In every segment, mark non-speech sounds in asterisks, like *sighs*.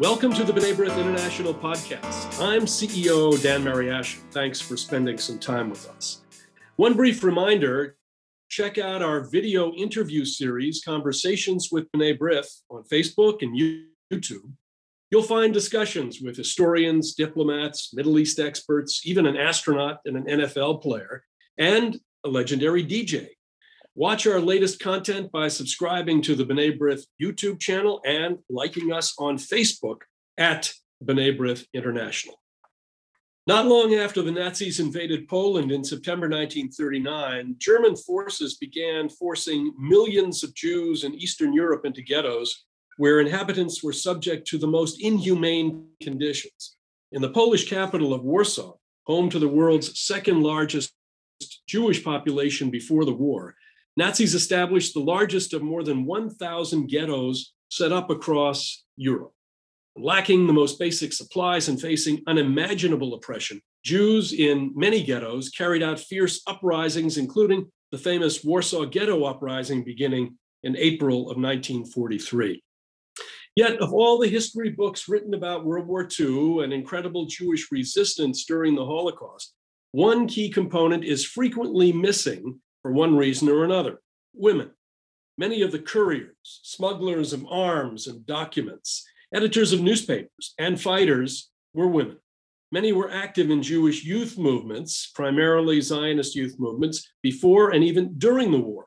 Welcome to the B'nai B'rith International Podcast. I'm CEO Dan Mariaschin. Thanks for spending some time with us. One brief reminder check out our video interview series, Conversations with B'nai B'rith, on Facebook and YouTube. You'll find discussions with historians, diplomats, Middle East experts, even an astronaut and an NFL player, and a legendary DJ. Watch our latest content by subscribing to the B'nai B'rith YouTube channel and liking us on Facebook at B'nai B'rith International. Not long after the Nazis invaded Poland in September 1939, German forces began forcing millions of Jews in Eastern Europe into ghettos where inhabitants were subject to the most inhumane conditions. In the Polish capital of Warsaw, home to the world's second largest Jewish population before the war, Nazis established the largest of more than 1,000 ghettos set up across Europe. Lacking the most basic supplies and facing unimaginable oppression, Jews in many ghettos carried out fierce uprisings, including the famous Warsaw Ghetto Uprising beginning in April of 1943. Yet, of all the history books written about World War II and incredible Jewish resistance during the Holocaust, one key component is frequently missing for one reason or another women. Many of the couriers, smugglers of arms and documents, editors of newspapers, and fighters were women. Many were active in Jewish youth movements, primarily Zionist youth movements, before and even during the war.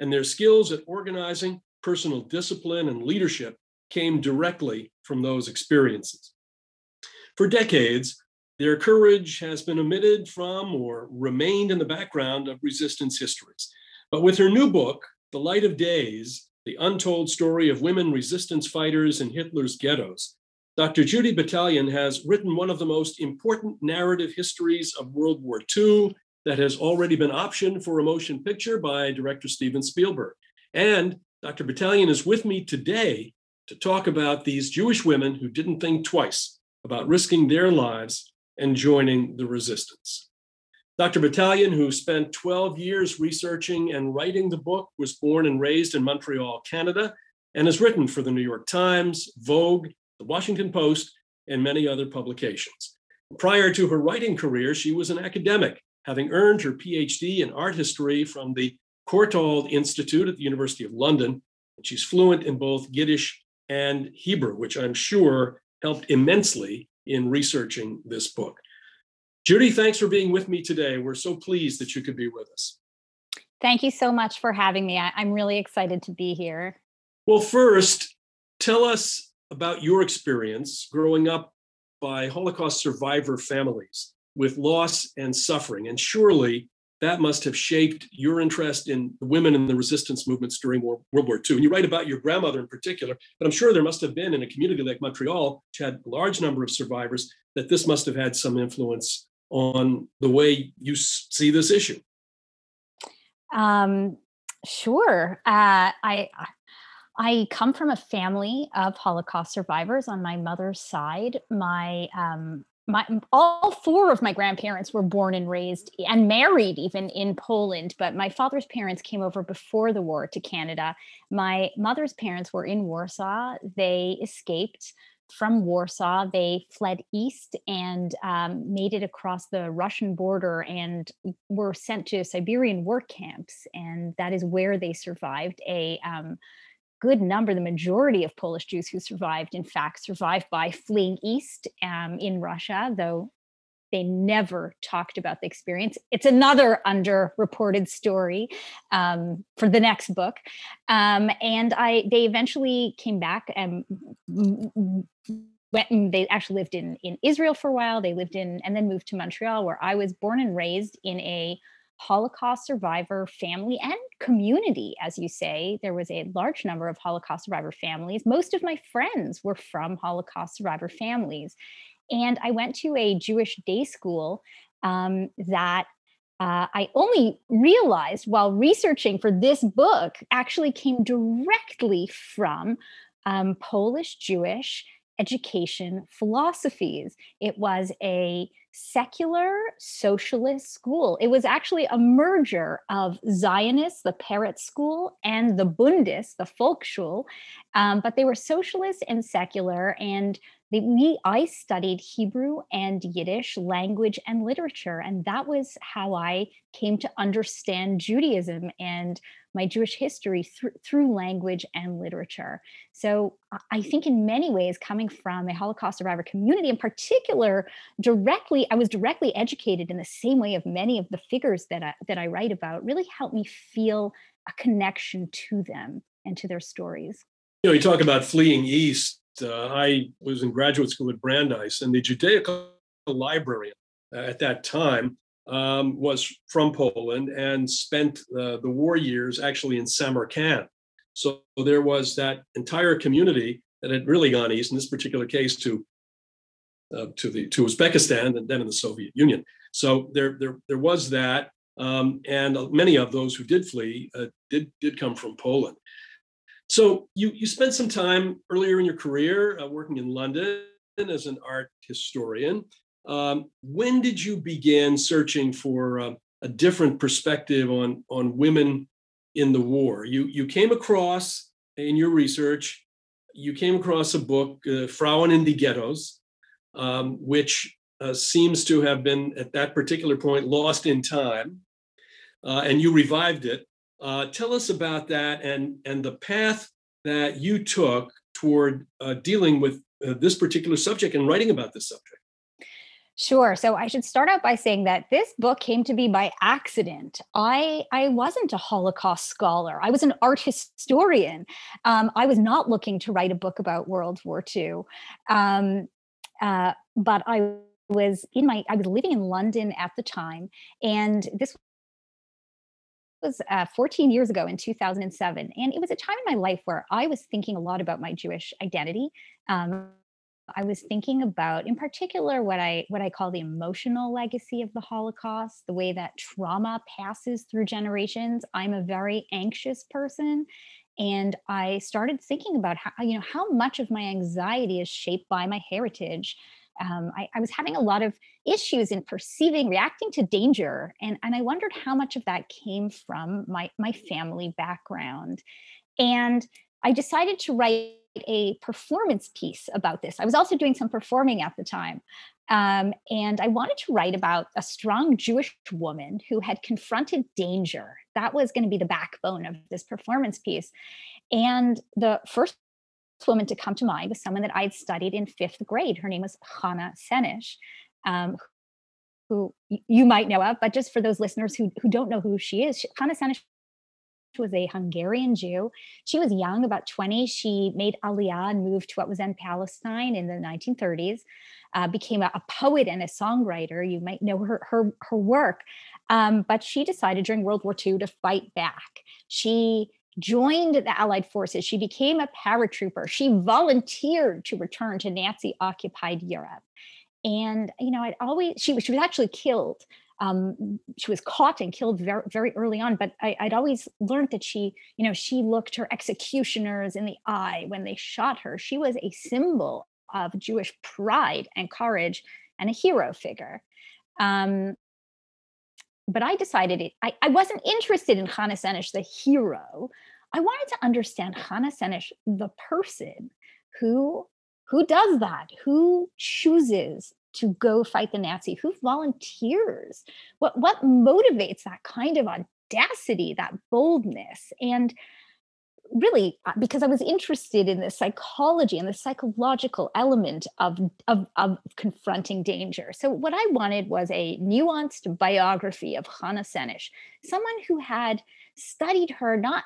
And their skills at organizing, personal discipline, and leadership came directly from those experiences. For decades, their courage has been omitted from or remained in the background of resistance histories. But with her new book, The Light of Days The Untold Story of Women Resistance Fighters in Hitler's Ghettos, Dr. Judy Batalion has written one of the most important narrative histories of World War II that has already been optioned for a motion picture by director Steven Spielberg. And Dr. Batalion is with me today to talk about these Jewish women who didn't think twice about risking their lives and joining the resistance. Dr. Batalion, who spent 12 years researching and writing the book, was born and raised in Montreal, Canada, and has written for the New York Times, Vogue, the Washington Post, and many other publications. Prior to her writing career, she was an academic, having earned her PhD in art history from the Courtauld Institute at the University of London. She's fluent in both Yiddish and Hebrew, which I'm sure helped immensely in researching this book. Judy, thanks for being with me today. We're so pleased that you could be with us. Thank you so much for having me. I, am really excited to be here. Well, first, tell us about your experience growing up by Holocaust survivor families with loss and suffering. And surely that must have shaped your interest in the women in the resistance movements during World War II. And you write about your grandmother in particular, but I'm sure there must have been in a community like Montreal, which had a large number of survivors, that this must have had some influence on the way you see this issue. Um, sure. Uh, I I come from a family of Holocaust survivors on my mother's side. My um, my all four of my grandparents were born and raised and married even in Poland but my father's parents came over before the war to Canada. My mother's parents were in Warsaw. They escaped from Warsaw. They fled east and um, made it across the Russian border and were sent to Siberian work camps and that is where they survived a um, good number, the majority of Polish Jews who survived, in fact, survived by fleeing east um, in Russia, though they never talked about the experience. It's another underreported story um, for the next book. Um, and I, they eventually came back and went and they actually lived in in Israel for a while. They lived in and then moved to Montreal, where I was born and raised in a Holocaust survivor family and community, as you say. There was a large number of Holocaust survivor families. Most of my friends were from Holocaust survivor families. And I went to a Jewish day school um, that uh, I only realized while researching for this book actually came directly from um, Polish Jewish education philosophies. It was a secular socialist school. It was actually a merger of Zionists, the Peretz School, and the Bundist, the Volksschule. Um, but they were socialist and secular, and they, we I studied Hebrew and Yiddish language and literature, and that was how I came to understand Judaism and my Jewish history through, through language and literature. So I think in many ways, coming from a Holocaust survivor community in particular, directly, I was directly educated in the same way of many of the figures that I, that I write about, really helped me feel a connection to them and to their stories. You know, you talk about fleeing east uh, I was in graduate school at Brandeis, and the Judaica librarian uh, at that time um, was from Poland and spent uh, the war years actually in Samarkand. So there was that entire community that had really gone east, in this particular case, to uh, to the to Uzbekistan and then in the Soviet Union. So there there there was that, um, and many of those who did flee uh, did did come from Poland. So you you spent some time earlier in your career uh, working in London as an art historian. Um, when did you begin searching for uh, a different perspective on on women in the war? You you came across in your research, you came across a book, uh, Frauen in die Ghettos, um, which uh, seems to have been at that particular point lost in time, uh, and you revived it. Uh, tell us about that and, and the path that you took toward uh, dealing with uh, this particular subject and writing about this subject. Sure. So I should start out by saying that this book came to be by accident. I I wasn't a Holocaust scholar. I was an art historian. Um, I was not looking to write a book about World War II, um, uh, but I was in my I was living in London at the time, and this was uh, 14 years ago in 2007. And it was a time in my life where I was thinking a lot about my Jewish identity. Um, I was thinking about, in particular, what I what I call the emotional legacy of the Holocaust, the way that trauma passes through generations. I'm a very anxious person, and I started thinking about how you know how much of my anxiety is shaped by my heritage um, I, I, was having a lot of issues in perceiving, reacting to danger, and and I wondered how much of that came from my my family background, and I decided to write a performance piece about this. I was also doing some performing at the time. Um, and I wanted to write about a strong Jewish woman who had confronted danger. That was going to be the backbone of this performance piece. And the first woman to come to mind was someone that I'd studied in fifth grade. Her name was Hannah Senesh, um, who you might know of, but just for those listeners who, who don't know who she is, Hannah Senesh was a Hungarian Jew. She was young, about 20. She made Aliyah and moved to what was then Palestine in the 1930s, uh, became a, a, poet and a songwriter. You might know her, her, her work. Um, but she decided during World War II to fight back. She joined the Allied forces. She became a paratrooper. She volunteered to return to Nazi occupied Europe. And, you know, I'd always, she, she was actually killed. Um, she was caught and killed very, very early on, but I, I'd always learned that she, you know, she looked her executioners in the eye when they shot her. She was a symbol of Jewish pride and courage and a hero figure. Um, but I decided it, I, I wasn't interested in Hannah Senesh, the hero. I wanted to understand Hannah Senesh, the person who who does that, who chooses to go fight the Nazi, who volunteers, what what motivates that kind of audacity, that boldness, and really uh, because I was interested in the psychology and the psychological element of, of, of confronting danger. So what I wanted was a nuanced biography of Hannah Senesh, someone who had studied her not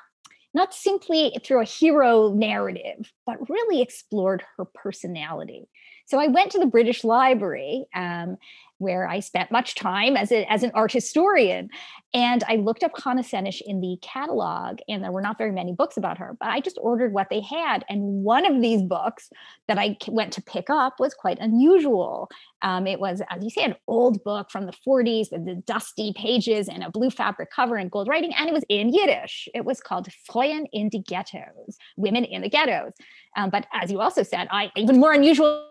not simply through a hero narrative, but really explored her personality. So I went to the British Library um, where I spent much time as, a, as an art historian. And I looked up Hannah Senesh in the catalog, and there were not very many books about her, but I just ordered what they had. And one of these books that I went to pick up was quite unusual. Um, it was, as you say, an old book from the 40s with the dusty pages and a blue fabric cover and gold writing, and it was in Yiddish. It was called Frauen in die Ghettos, Women in the Ghettos. Um, but as you also said, I even more unusual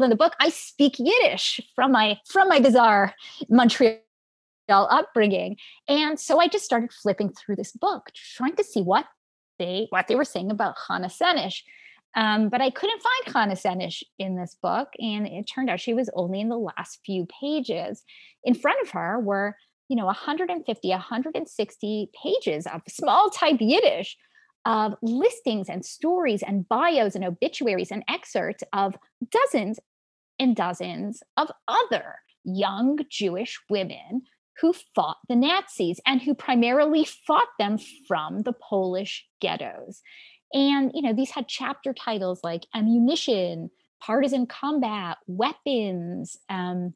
in the book, I speak Yiddish from my from my bizarre Montreal upbringing. And so I just started flipping through this book, trying to see what they what they were saying about Chana Senesh. Um, but I couldn't find Chana Senesh in this book, and it turned out she was only in the last few pages. In front of her were, you know, 150, 160 pages of small type Yiddish of listings and stories and bios and obituaries and excerpts of dozens and dozens of other young Jewish women who fought the Nazis and who primarily fought them from the Polish ghettos. And, you know, these had chapter titles like ammunition, partisan combat, weapons. Um,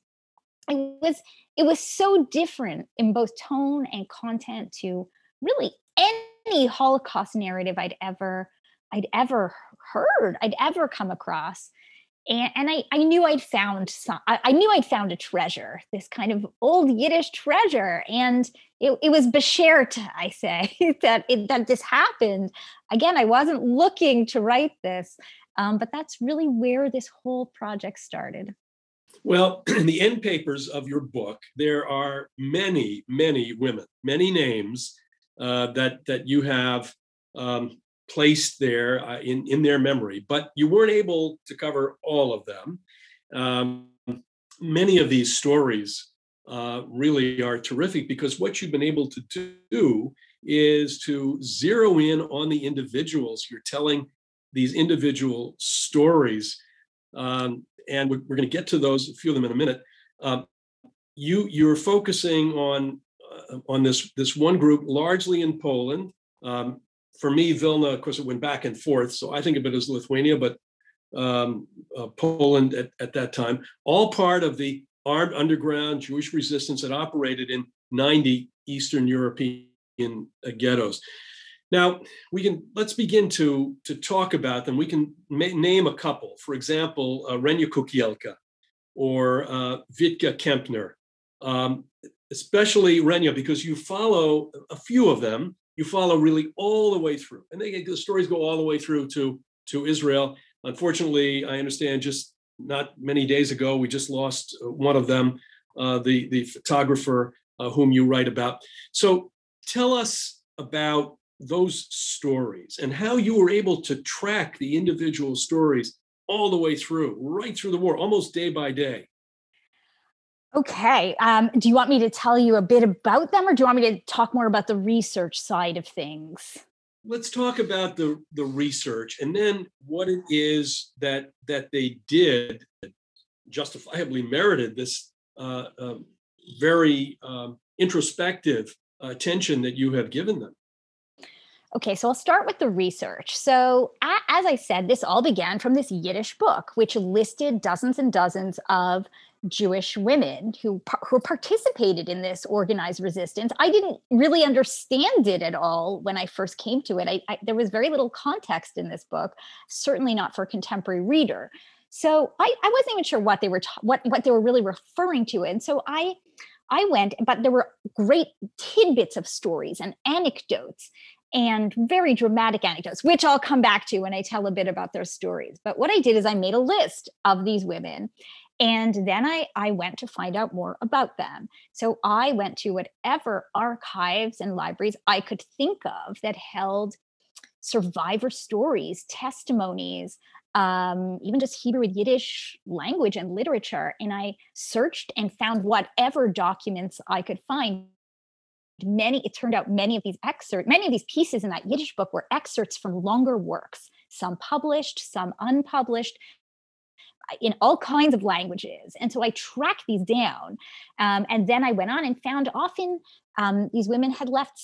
it was it was so different in both tone and content to really any Holocaust narrative I'd ever I'd ever heard, I'd ever come across and, and I, I knew I'd found some, I, I, knew I'd found a treasure, this kind of old Yiddish treasure. And it, it was beshert, I say, *laughs* that, it, that this happened. Again, I wasn't looking to write this, um, but that's really where this whole project started. Well, in *clears throat* the end papers of your book, there are many, many women, many names uh, that that you have um, placed there uh, in, in their memory, but you weren't able to cover all of them. Um, many of these stories uh, really are terrific because what you've been able to do is to zero in on the individuals. You're telling these individual stories, um, and we're, we're going to get to those, a few of them in a minute. Um, you you're focusing on on this this one group largely in Poland. Um, for me, Vilna, of course, it went back and forth. So I think of it as Lithuania, but um, uh, Poland at, at that time, all part of the armed underground Jewish resistance that operated in 90 Eastern European uh, ghettos. Now we can let's begin to to talk about them. We can ma- name a couple. For example, uh, Renia Kukielka or uh, Vitka Kempner, um, especially Renia, because you follow a few of them you follow really all the way through, and they, the stories go all the way through to to Israel. Unfortunately, I understand just not many days ago we just lost uh, one of them, uh, the the photographer uh, whom you write about. So tell us about those stories and how you were able to track the individual stories all the way through, right through the war, almost day by day. Okay. Um, do you want me to tell you a bit about them or do you want me to talk more about the research side of things? Let's talk about the, the research and then what it is that that they did justifiably merited this uh, uh, very um, introspective attention that you have given them. Okay, so I'll start with the research. So, as I said, this all began from this Yiddish book, which listed dozens and dozens of Jewish women who who participated in this organized resistance. I didn't really understand it at all when I first came to it. I, I, there was very little context in this book, certainly not for a contemporary reader. So I, I wasn't even sure what they were ta- what what they were really referring to. And so I I went, but there were great tidbits of stories and anecdotes and very dramatic anecdotes, which I'll come back to when I tell a bit about their stories. But what I did is I made a list of these women and then I, I went to find out more about them. So I went to whatever archives and libraries I could think of that held survivor stories, testimonies, um, even just Hebrew and Yiddish language and literature. And I searched and found whatever documents I could find. Many, it turned out many of these excerpts, many of these pieces in that Yiddish book were excerpts from longer works, some published, some unpublished, in all kinds of languages. And so I tracked these down. Um, and then I went on and found often um, these women had left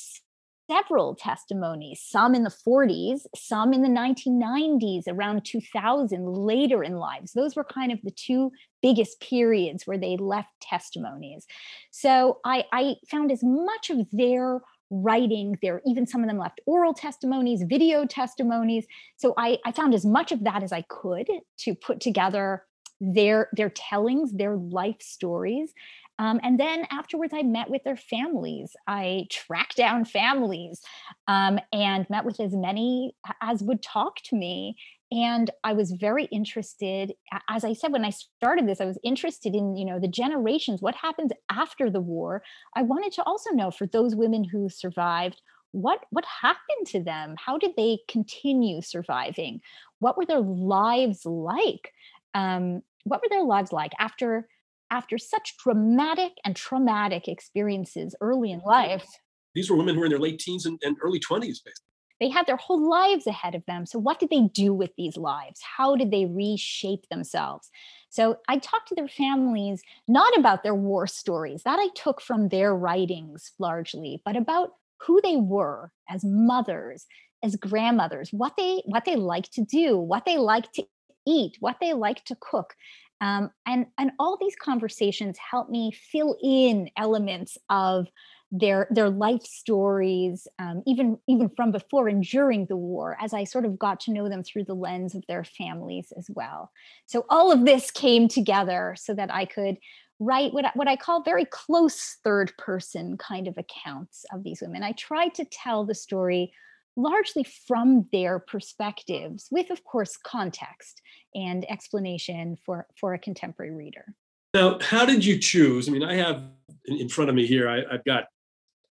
several testimonies, some in the 40s, some in the 1990s, around 2000, later in lives. Those were kind of the two biggest periods where they left testimonies. So I, I found as much of their writing there even some of them left oral testimonies video testimonies. So I, I found as much of that as i could to put together their their tellings their life stories. Um, and then afterwards i met with their families. I tracked down families um, and met with as many as would talk to me and i was very interested as i said when i started this i was interested in you know the generations what happens after the war. I wanted to also know for those women who survived what what happened to them? How did they continue surviving? What were their lives like? Um, what were their lives like after after such dramatic and traumatic experiences early in life? these were women who were in their late teens and, and early 20s basically they had their whole lives ahead of them. So, what did they do with these lives? How did they reshape themselves? So, I talked to their families not about their war stories, that I took from their writings largely, but about who they were as mothers, as grandmothers, what they what they like to do, what they like to eat, what they like to cook. Um, and and all these conversations help me fill in elements of their their life stories, um, even even from before and during the war, as I sort of got to know them through the lens of their families as well. So all of this came together so that I could write what I, what I call very close third person kind of accounts of these women. I tried to tell the story largely from their perspectives, with of course context and explanation for for a contemporary reader. Now, how did you choose? I mean, I have in front of me here, I, have got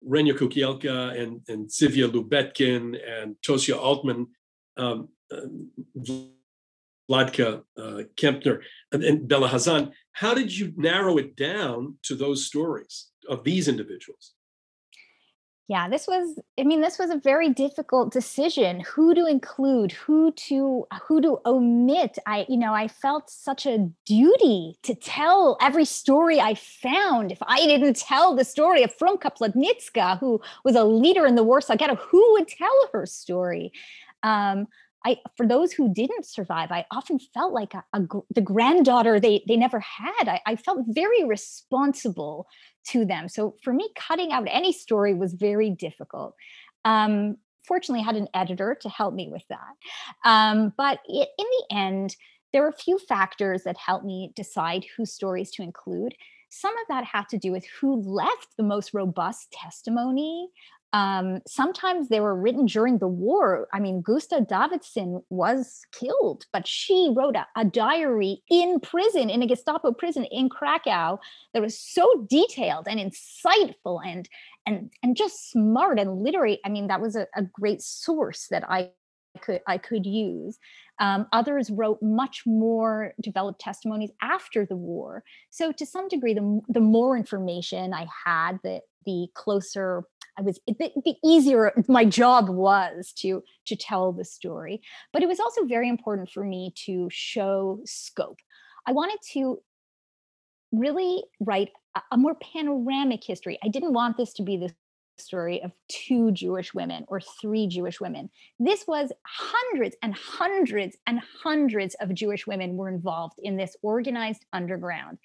Renia Kukielka and, and Zivia Lubetkin and Tosia Altman, um, uh, Vladka uh, Kempner, and, and Bella Hazan. How did you narrow it down to those stories of these individuals? Yeah this was i mean this was a very difficult decision who to include who to who to omit. I you know i felt such a duty to tell every story i found. If i didn't tell the story of Frumka Plotnicka who was a leader in the warsaw ghetto who would tell her story? Um, I, for those who didn't survive, I often felt like a, a, the granddaughter they they never had. I, I, felt very responsible to them. So for me, cutting out any story was very difficult. Um, fortunately, I had an editor to help me with that. Um, but it, in the end, there were a few factors that helped me decide whose stories to include. Some of that had to do with who left the most robust testimony um, sometimes they were written during the war. I mean, Gusta Davidson was killed, but she wrote a, a, diary in prison, in a Gestapo prison in Krakow, that was so detailed and insightful and and and just smart and literary. I mean, that was a, a great source that I could I could use. Um, others wrote much more developed testimonies after the war. So to some degree, the the more information I had, the the closer I was the, the easier my job was to to tell the story. But it was also very important for me to show scope. I wanted to really write a, a more panoramic history. I didn't want this to be the story of two Jewish women or three Jewish women. This was hundreds and hundreds and hundreds of Jewish women were involved in this organized underground.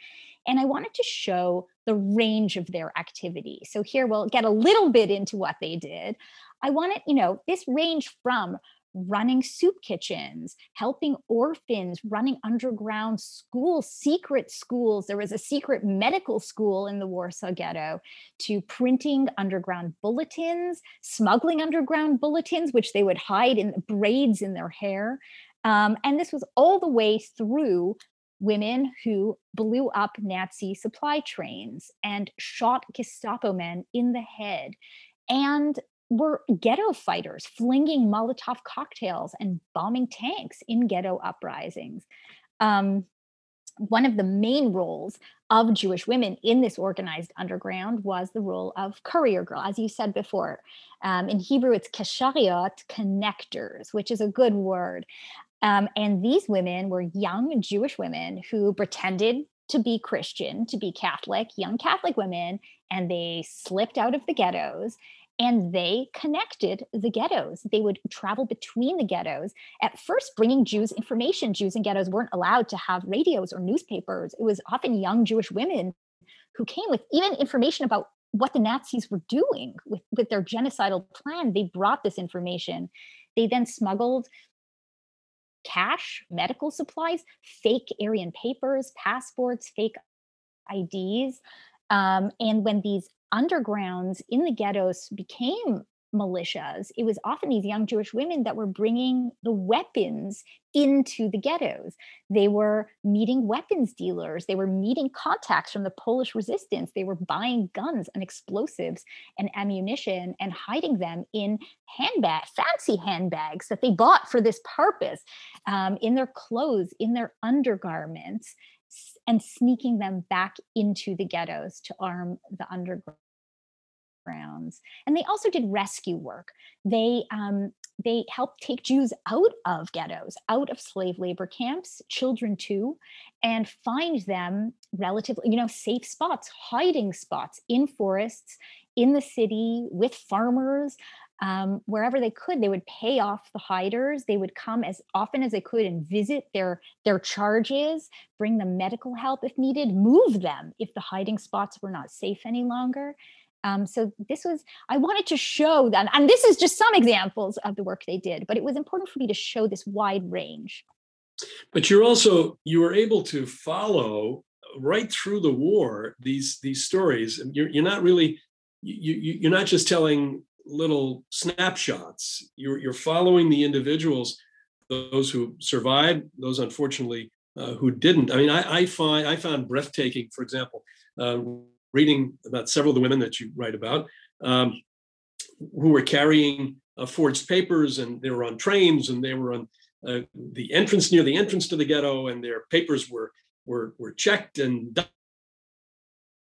And I wanted to show the range of their activity. So here we'll get a little bit into what they did. I wanted, you know, this range from running soup kitchens, helping orphans, running underground schools, secret schools. There was a secret medical school in the Warsaw Ghetto, to printing underground bulletins, smuggling underground bulletins, which they would hide in braids in their hair. Um, and this was all the way through women who blew up Nazi supply trains and shot Gestapo men in the head and were ghetto fighters flinging Molotov cocktails and bombing tanks in ghetto uprisings. Um, one of the main roles of Jewish women in this organized underground was the role of courier girl, as you said before. Um, in Hebrew, it's kashariot, connectors, which is a good word. Um, and these women were young Jewish women who pretended to be Christian, to be Catholic, young Catholic women, and they slipped out of the ghettos and they connected the ghettos. They would travel between the ghettos, at first bringing Jews information. Jews in ghettos weren't allowed to have radios or newspapers. It was often young Jewish women who came with even information about what the Nazis were doing with, with their genocidal plan. They brought this information. They then smuggled cash, medical supplies, fake Aryan papers, passports, fake IDs. Um, and when these undergrounds in the ghettos became militias, it was often these young Jewish women that were bringing the weapons into the ghettos. They were meeting weapons dealers, they were meeting contacts from the Polish resistance, they were buying guns and explosives and ammunition and hiding them in handbag, fancy handbags that they bought for this purpose, um, in their clothes, in their undergarments and sneaking them back into the ghettos to arm the underground And they also did rescue work. They um, they helped take Jews out of ghettos, out of slave labor camps, children too, and find them relatively, you know, safe spots, hiding spots in forests, in the city, with farmers. Um, wherever they could, they would pay off the hiders. They would come as often as they could and visit their their charges, bring them medical help if needed, move them if the hiding spots were not safe any longer. Um, so this was, I wanted to show that, and this is just some examples of the work they did, but it was important for me to show this wide range. But you're also, you were able to follow right through the war these these stories. You're, you're not really, you, you, you're not just telling little snapshots. You're, you're following the individuals, those who survived, those unfortunately uh, who didn't. I mean, I, I find I found breathtaking, for example, uh, reading about several of the women that you write about um, who were carrying uh, forged papers and they were on trains and they were on uh, the entrance near the entrance to the ghetto and their papers were were were checked and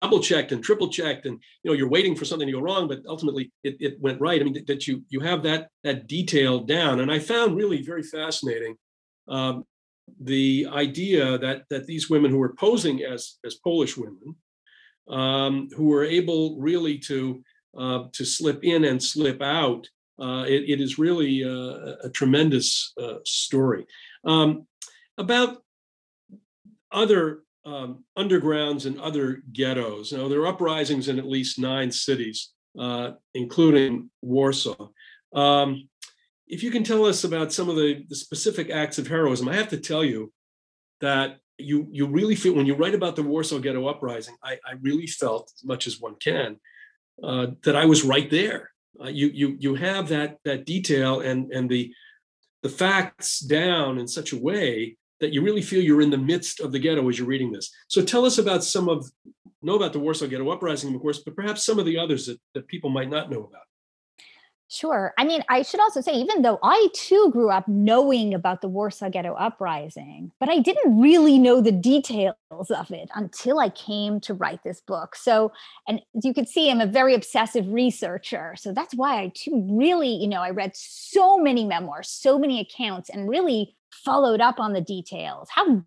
double checked and triple checked and you know you're waiting for something to go wrong but ultimately it, it went right. I mean that you you have that that detail down. And i found really very fascinating um, the idea that that these women who were posing as as polish women um, who were able really to uh, to slip in and slip out. Uh, it, it is really a, a tremendous uh, story. Um, about other um, undergrounds and other ghettos. Now, there are uprisings in at least nine cities, uh, including Warsaw. Um, if you can tell us about some of the, the specific acts of heroism, I have to tell you that you you really feel when you write about the Warsaw Ghetto Uprising, I, I really felt as much as one can uh, that I was right there. Uh, you you you have that that detail and and the the facts down in such a way that you really feel you're in the midst of the ghetto as you're reading this. So tell us about some of know about the Warsaw Ghetto Uprising, of course, but perhaps some of the others that, that people might not know about. Sure. I mean, I should also say, even though I too grew up knowing about the Warsaw Ghetto Uprising, but I didn't really know the details of it until I came to write this book. So, and as you can see, I'm a very obsessive researcher. So that's why I too really, you know, I read so many memoirs, so many accounts, and really followed up on the details. How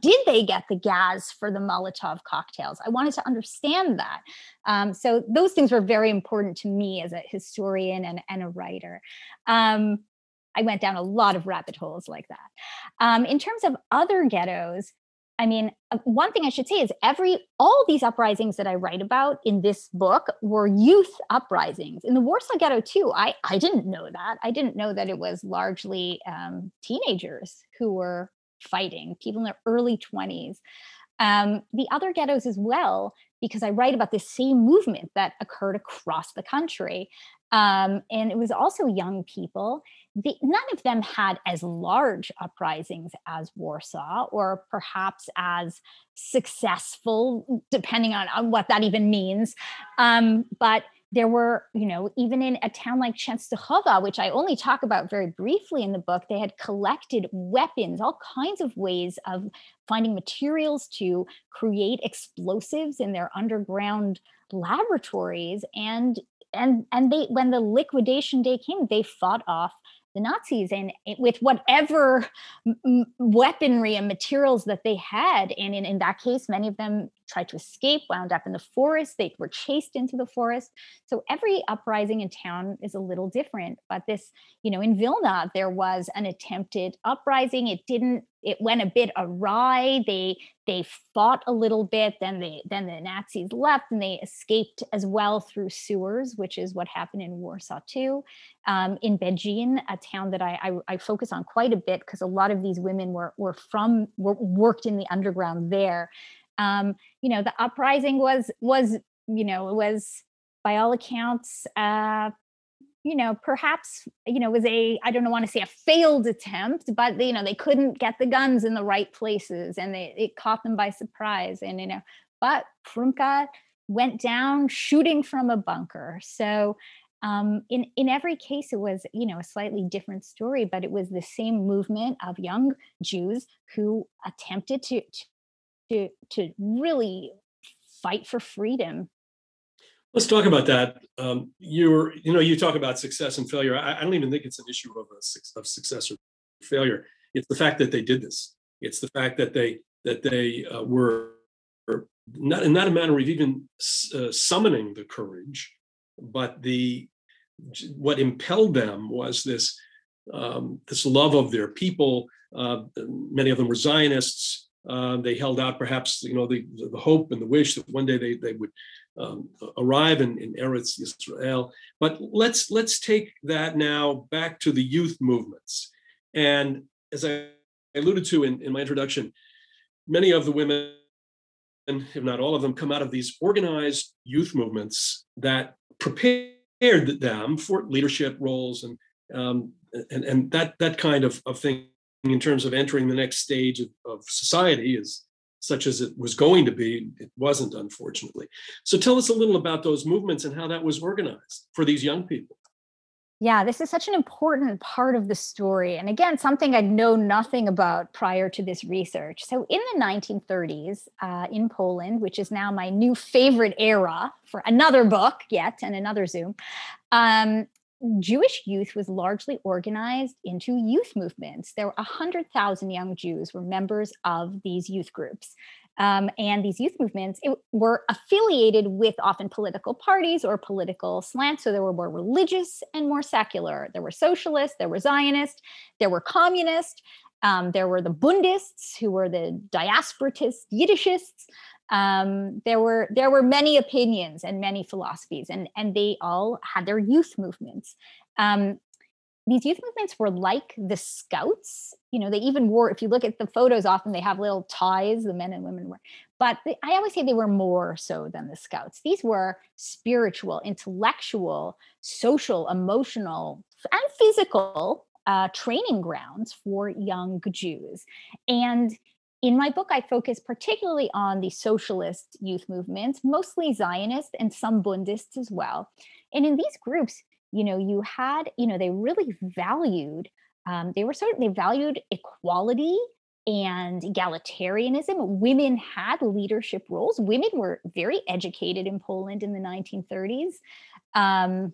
did they get the gas for the Molotov cocktails? I wanted to understand that. Um, so those things were very important to me as a historian and, and a writer. Um, I went down a lot of rabbit holes like that. Um, in terms of other ghettos, I mean, uh, one thing I should say is every all these uprisings that I write about in this book were youth uprisings. In the Warsaw Ghetto too, I I didn't know that. I didn't know that it was largely um, teenagers who were fighting, people in their early 20s. Um, the other ghettos as well, because I write about the same movement that occurred across the country. Um, and it was also young people. The, none of them had as large uprisings as Warsaw, or perhaps as successful, depending on, on what that even means. Um, but there were, you know, even in a town like Częstochowa, which I only talk about very briefly in the book, they had collected weapons, all kinds of ways of finding materials to create explosives in their underground laboratories. And and and they when the liquidation day came, they fought off the Nazis and with whatever weaponry and materials that they had. And in, in that case, many of them tried to escape, wound up in the forest. They were chased into the forest. So every uprising in town is a little different. But this, you know, in Vilna, there was an attempted uprising. It didn't it went a bit awry. They they fought a little bit, then they then the Nazis left and they escaped as well through sewers, which is what happened in Warsaw too. Um, in Bedzin, a town that I, I, I focus on quite a bit because a lot of these women were were from were, worked in the underground there. Um, you know, the uprising was was you know was by all accounts uh, you know, perhaps, you know, was a, I don't want to say a failed attempt, but, you know, they couldn't get the guns in the right places and they, it caught them by surprise. And, you know, but Frumka went down shooting from a bunker. So, um, in in every case, it was you know a slightly different story, but it was the same movement of young Jews who attempted to to to really fight for freedom Let's talk about that. Um, you're, you know, you talk about success and failure. I, I don't even think it's an issue of a of success or failure. It's the fact that they did this. It's the fact that they that they uh, were not not a matter of even uh, summoning the courage, but the what impelled them was this um, this love of their people. Uh, many of them were Zionists. Uh, they held out perhaps you know the, the hope and the wish that one day they, they would um, arrive in, in Eretz Israel. But let's let's take that now back to the youth movements. And as I alluded to in, in my introduction, many of the women, and if not all of them, come out of these organized youth movements that prepared them for leadership roles and um, and, and that that kind of, of thing in terms of entering the next stage of, of society is such as it was going to be. It wasn't, unfortunately. So tell us a little about those movements and how that was organized for these young people. Yeah, this is such an important part of the story. And again, something I'd nothing about prior to this research. So, in the 1930s uh, in Poland, which is now my new favorite era for another book yet and another Zoom, um, Jewish youth was largely organized into youth movements. There were 100,000 young Jews were members of these youth groups. Um, and these youth movements it, were affiliated with often political parties or political slants. So there were more religious and more secular. There were socialists, there were Zionists, there were communists, um, there were the Bundists, who were the diasporatists, Yiddishists um, there were there were many opinions and many philosophies, and and they all had their youth movements. Um, these youth movements were like the scouts. You know they even wore if you look at the photos often they have little ties the men and women were but they, i always say they were more so than the scouts. These were spiritual intellectual social emotional and physical uh, training grounds for young jews. And in my book, I focus particularly on the socialist youth movements, mostly Zionist and some Bundists as well. And in these groups, you know, you had, you know, they really valued, um, they were of, they valued equality and egalitarianism. Women had leadership roles. Women were very educated in Poland in the 1930s. Um,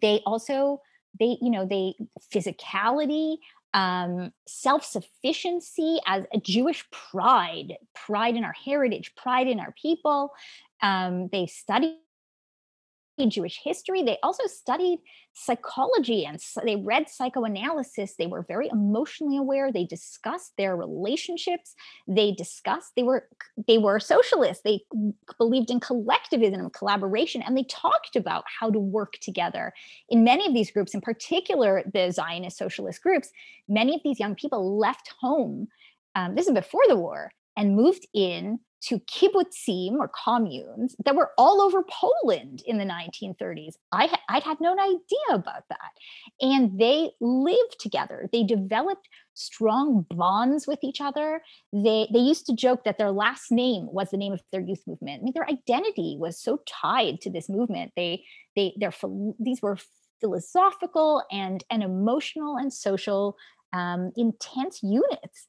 they also, they, you know, they physicality, um, self sufficiency as a Jewish pride, pride in our heritage, pride in our people. Um, they studied Jewish history. They also studied psychology and so they read psychoanalysis. They were very emotionally aware. They discussed their relationships. They discussed they were they were socialists. They believed in collectivism and collaboration, and they talked about how to work together. In many of these groups, in particular the Zionist socialist groups, many of these young people left home. Um, this is before the war and moved in to kibbutzim or communes that were all over Poland in the 1930s. I I'd had no idea about that. And they lived together. They developed strong bonds with each other. They they used to joke that their last name was the name of their youth movement. I mean, their identity was so tied to this movement. They they they're these were philosophical and and emotional and social um, intense units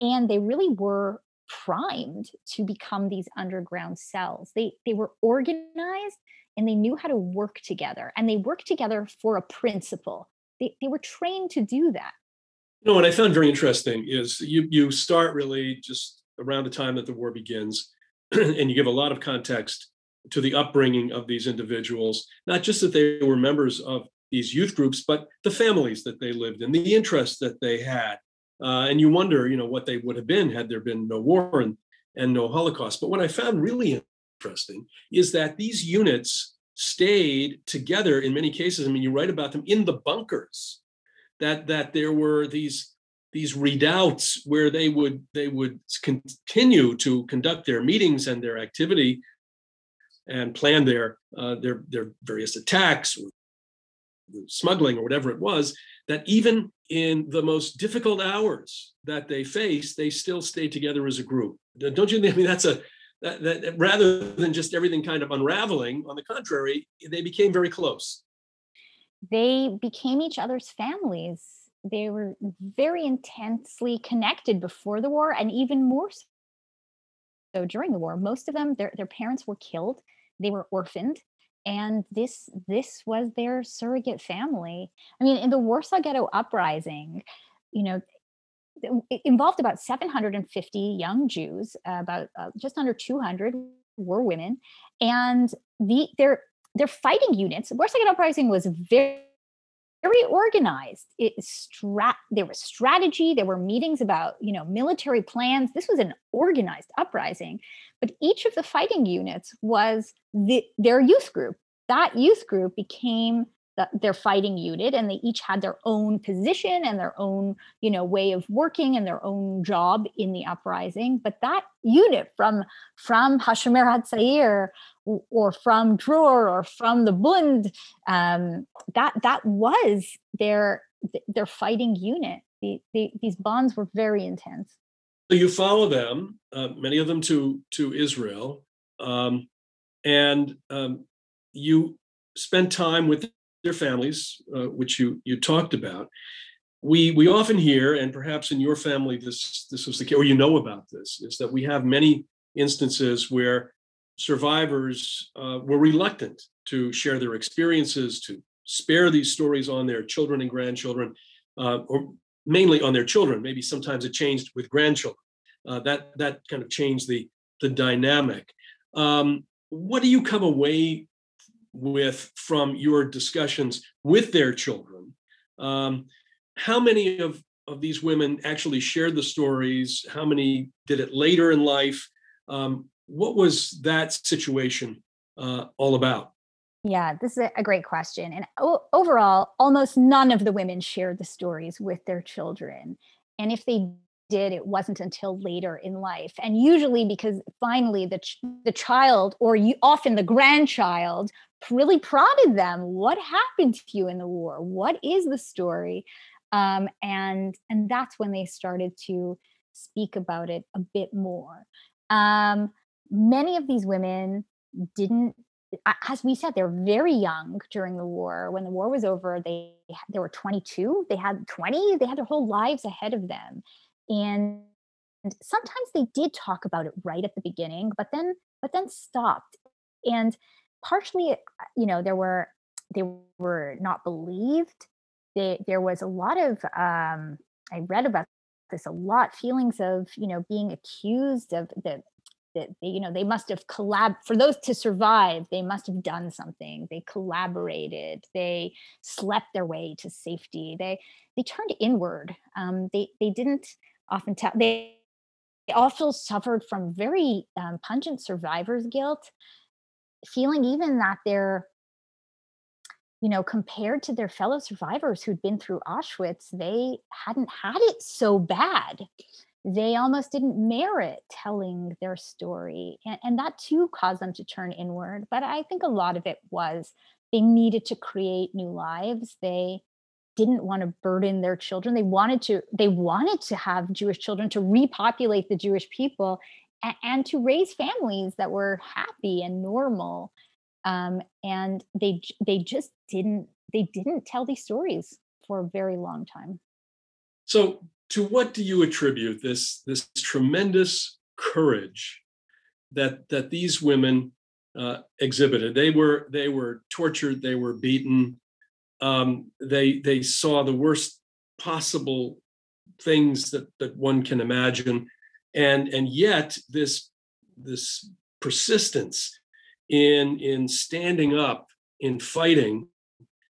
and they really were primed to become these underground cells. They they were organized and they knew how to work together and they worked together for a principle. They, they were trained to do that. You know, what I found very interesting is you you start really just around the time that the war begins, *clears throat* and you give a lot of context to the upbringing of these individuals, not just that they were members of these youth groups, but the families that they lived in, the interests that they had, uh, and you wonder, you know, what they would have been had there been no war and, and no Holocaust. But what I found really interesting is that these units stayed together in many cases. I mean, you write about them in the bunkers. That that there were these these redoubts where they would they would continue to conduct their meetings and their activity and plan their uh, their their various attacks or smuggling or whatever it was, that even in the most difficult hours that they face, they still stay together as a group. Don't you think? I mean, that's a that, that rather than just everything kind of unraveling, on the contrary, they became very close. They became each other's families. They were very intensely connected before the war, and even more so during the war. Most of them, their their parents were killed. They were orphaned and this this was their surrogate family. I mean in the warsaw ghetto uprising you know it involved about 750 young jews about uh, just under 200 were women and the their their fighting units warsaw ghetto uprising was very very organized. It strat there was strategy there were meetings about you know military plans. This was an organized uprising but each of the fighting units was the, their youth group. That youth group became the, their fighting unit and they each had their own position and their own you know way of working and their own job in the uprising. But that unit from from Hashomer Hatzair or from Dror or from the Bund um, that that was their their fighting unit. The, the, these bonds were very intense you follow them uh, many of them to to Israel um, and um, you spend time with their families, uh, which you you talked about. We we often hear, and perhaps in your family this this was the case, or you know about this, is that we have many instances where survivors uh, were reluctant to share their experiences, to spare these stories on their children and grandchildren, uh, or mainly on their children. Maybe sometimes it changed with grandchildren. Uh, that that kind of changed the the dynamic. Um, what do you come away with from your discussions with their children. Um, how many of, of these women actually shared the stories? How many did it later in life? Um, what was that situation uh, all about? Yeah, this is a great question. And o- overall, almost none of the women shared the stories with their children. And if they did, it wasn't until later in life. And usually because finally the, ch- the child or you, often the grandchild really prodded them what happened to you in the war what is the story um, and and that's when they started to speak about it a bit more um, many of these women didn't as we said they're very young during the war. When the war was over they they were 22 they had 20 they had their whole lives ahead of them. And sometimes they did talk about it right at the beginning but then but then stopped. And partially, uh, you know, there were they were not believed. They, there was a lot of um, I read about this a lot feelings of you know being accused of the that they, you know they must have collab for those to survive they must have done something. They collaborated. They slept their way to safety. They they turned inward. Um, they they didn't often tell they also suffered from very um, pungent survivor's guilt feeling even that they're you know compared to their fellow survivors who'd been through auschwitz they hadn't had it so bad they almost didn't merit telling their story and, and that too caused them to turn inward but i think a lot of it was they needed to create new lives. They didn't want to burden their children. They wanted to they wanted to have jewish children to repopulate the jewish people and, and to raise families that were happy and normal um, and they they just didn't they didn't tell these stories for a very long time. So to what do you attribute this this tremendous courage that that these women uh, exhibited? They were they were tortured they were beaten um, they they saw the worst possible things that that one can imagine. And and yet this this persistence in in standing up in fighting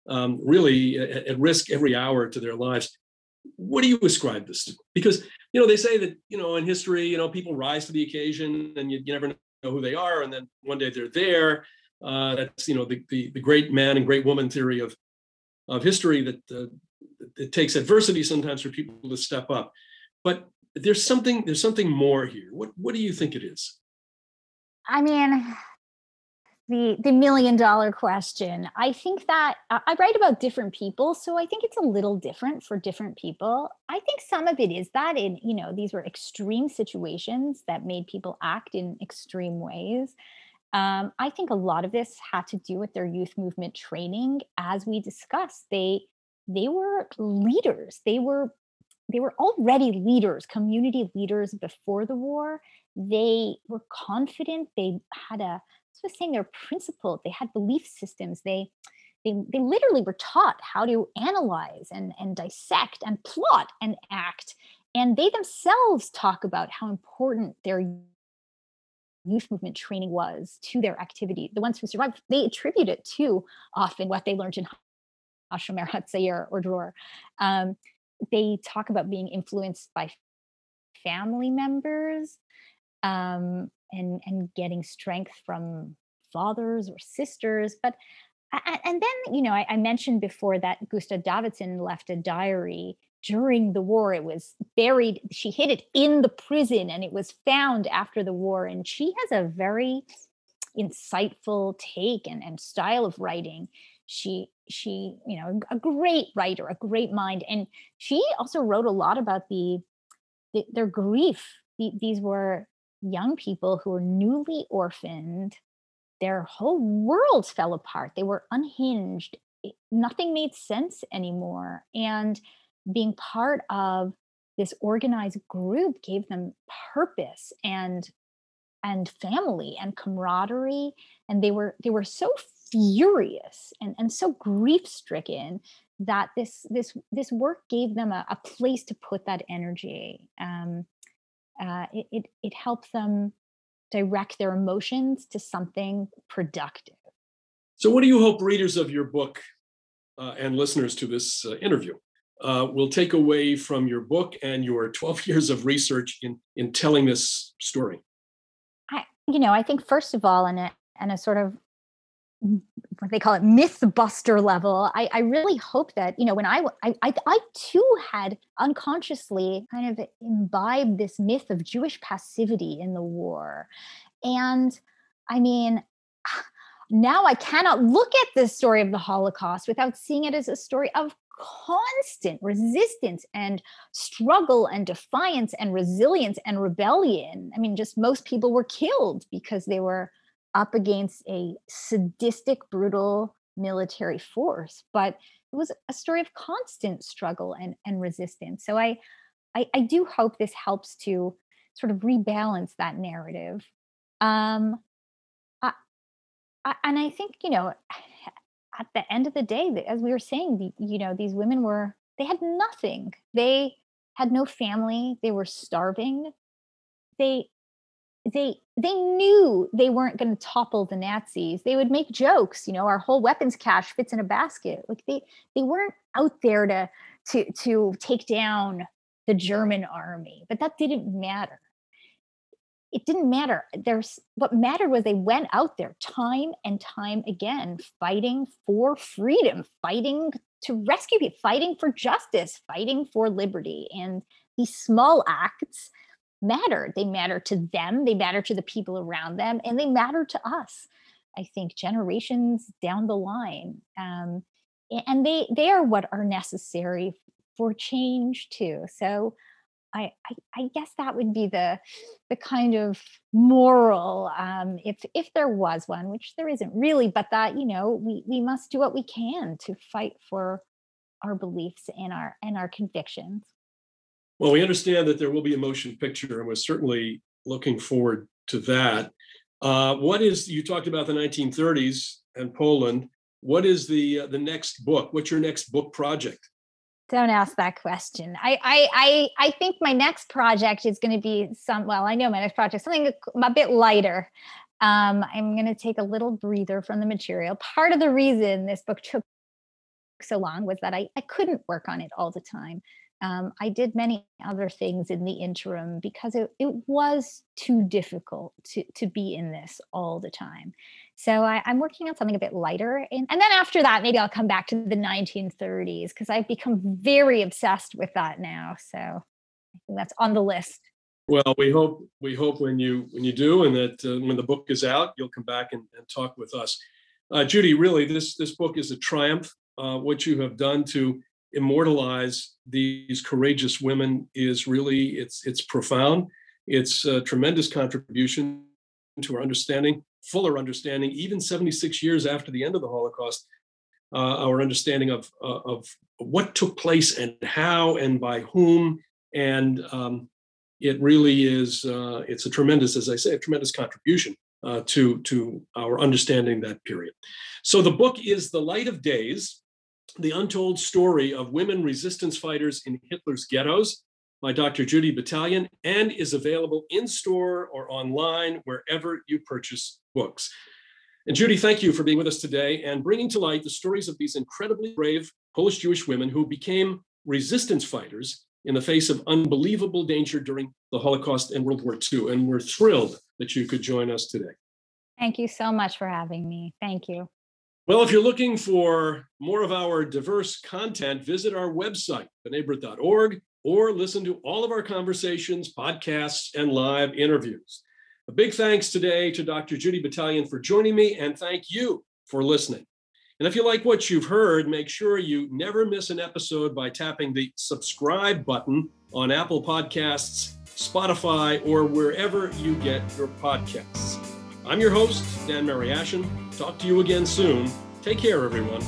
um, really at, at, risk every hour to their lives what do you ascribe this to because you know they say that you know in history you know people rise to the occasion and you, you never know who they are and then one day they're there uh, that's you know the, the, the great man and great woman theory of of history that uh, it takes adversity sometimes for people to step up but there's something there's something more here. What what do you think it is? I mean, the the million dollar question. I think that I write about different people, so I think it's a little different for different people. I think some of it is that in you know these were extreme situations that made people act in extreme ways. Um, I think a lot of this had to do with their youth movement training. As we discussed, they they were leaders. They were they were already leaders, community leaders before the war. They were confident. They had a was saying they're principled. They had belief systems. They they, they literally were taught how to analyze and, and dissect and plot and act. And they themselves talk about how important their youth movement training was to their activity. The ones who survived, they attribute it to often what they learned in Hashomer Hatzair or Dror. Um, they talk about being influenced by family members um, and and getting strength from fathers or sisters but and then you know I, I mentioned before that Gusta Davidson left a diary during the war. It was buried she hid it in the prison and it was found after the war. And she has a very insightful take and, and style of writing. She she you know a great writer a great mind. And she also wrote a lot about the, the their grief. The, these were young people who were newly orphaned their whole worlds fell apart. They were unhinged. Nothing made sense anymore. And being part of this organized group gave them purpose and and family and camaraderie. And they were they were so furious and, and so grief stricken that this this this work gave them a, a place to put that energy. Um, uh, it, it, it helps them direct their emotions to something productive. So, what do you hope readers of your book uh, and listeners to this uh, interview uh, will take away from your book and your *laughs* 12 years of research in, in telling this story? I, you know, I think first of all, in a, in a sort of what they call it mythbuster level. I, I really hope that you know when I, I i too had unconsciously kind of imbibed this myth of jewish passivity in the war. And i mean *sighs* now i cannot look at this story of the holocaust without seeing it as a story of constant resistance and struggle and defiance and resilience and rebellion. I mean just most people were killed because they were up against a sadistic, brutal military force, but it was a story of constant struggle and, and resistance. So I, I, I do hope this helps to sort of rebalance that narrative. Um, I, I, and I think you know, *sighs* at the end of the day, as we were saying, the, you know, these women were they had nothing. They had no family. They were starving. They they they knew they weren't going to topple the Nazis. They would make jokes, you know, our whole weapons cache fits in a basket. Like they they weren't out there to to to take down the German army, but that didn't matter. It didn't matter. There's what mattered was they went out there time and time again, fighting for freedom, fighting to rescue people, fighting for justice, fighting for liberty. And these small acts matter. They matter to them, they matter to the people around them, and they matter to us. I think generations down the line, um, and they they are what are necessary for change too. So. I, I, I guess that would be the the kind of moral, um, if if there was one, which there isn't really, but that you know we we must do what we can to fight for our beliefs and our and our convictions. Well, we understand that there will be a motion picture, and we're certainly looking forward to that. Uh, what is you talked about the 1930s and Poland? What is the uh, the next book? What's your next book project? Don't ask that question. I I I, I think my next project is going to be some. Well, I know my next project something a bit lighter. Um, I'm going to take a little breather from the material. Part of the reason this book took so long was that I, I couldn't work on it all the time um, I did many other things in the interim because it, it was too difficult to, to be in this all the time. So I, am working on something a bit lighter. And, and then after that, maybe I'll come back to the 1930s because I've become very obsessed with that now. So I think that's on the list. Well, we hope we hope when you when you do, and that uh, when the book is out, you'll come back and, and talk with us. Uh, Judy, really, this this book is a triumph. Uh, what you have done to immortalize these courageous women is really it's it's profound. It's a tremendous contribution to our understanding, fuller understanding, even 76 years after the end of the Holocaust, uh, our understanding of uh, of what took place and how and by whom, and um, it really is uh, it's a tremendous, as I say, a tremendous contribution uh, to to our understanding that period. So the book is The Light of Days: The Untold Story of Women Resistance Fighters in Hitler's Ghettos by Dr. Judy Batalion and is available in store or online wherever you purchase books. And Judy, thank you for being with us today and bringing to light the stories of these incredibly brave Polish Jewish women who became resistance fighters in the face of unbelievable danger during the Holocaust and World War II. And we're thrilled that you could join us today. Thank you so much for having me. Thank you. Well, if you're looking for more of our diverse content, visit our website, b'nai or listen to all of our conversations, podcasts, and live interviews. A big thanks today to Dr. Judy Batalion for joining me, and thank you for listening. And if you like what you've heard, make sure you never miss an episode by tapping the subscribe button on Apple Podcasts, Spotify, or wherever you get your podcasts. I'm your host, Dan Mariaschin. Talk to you again soon. Take care, everyone.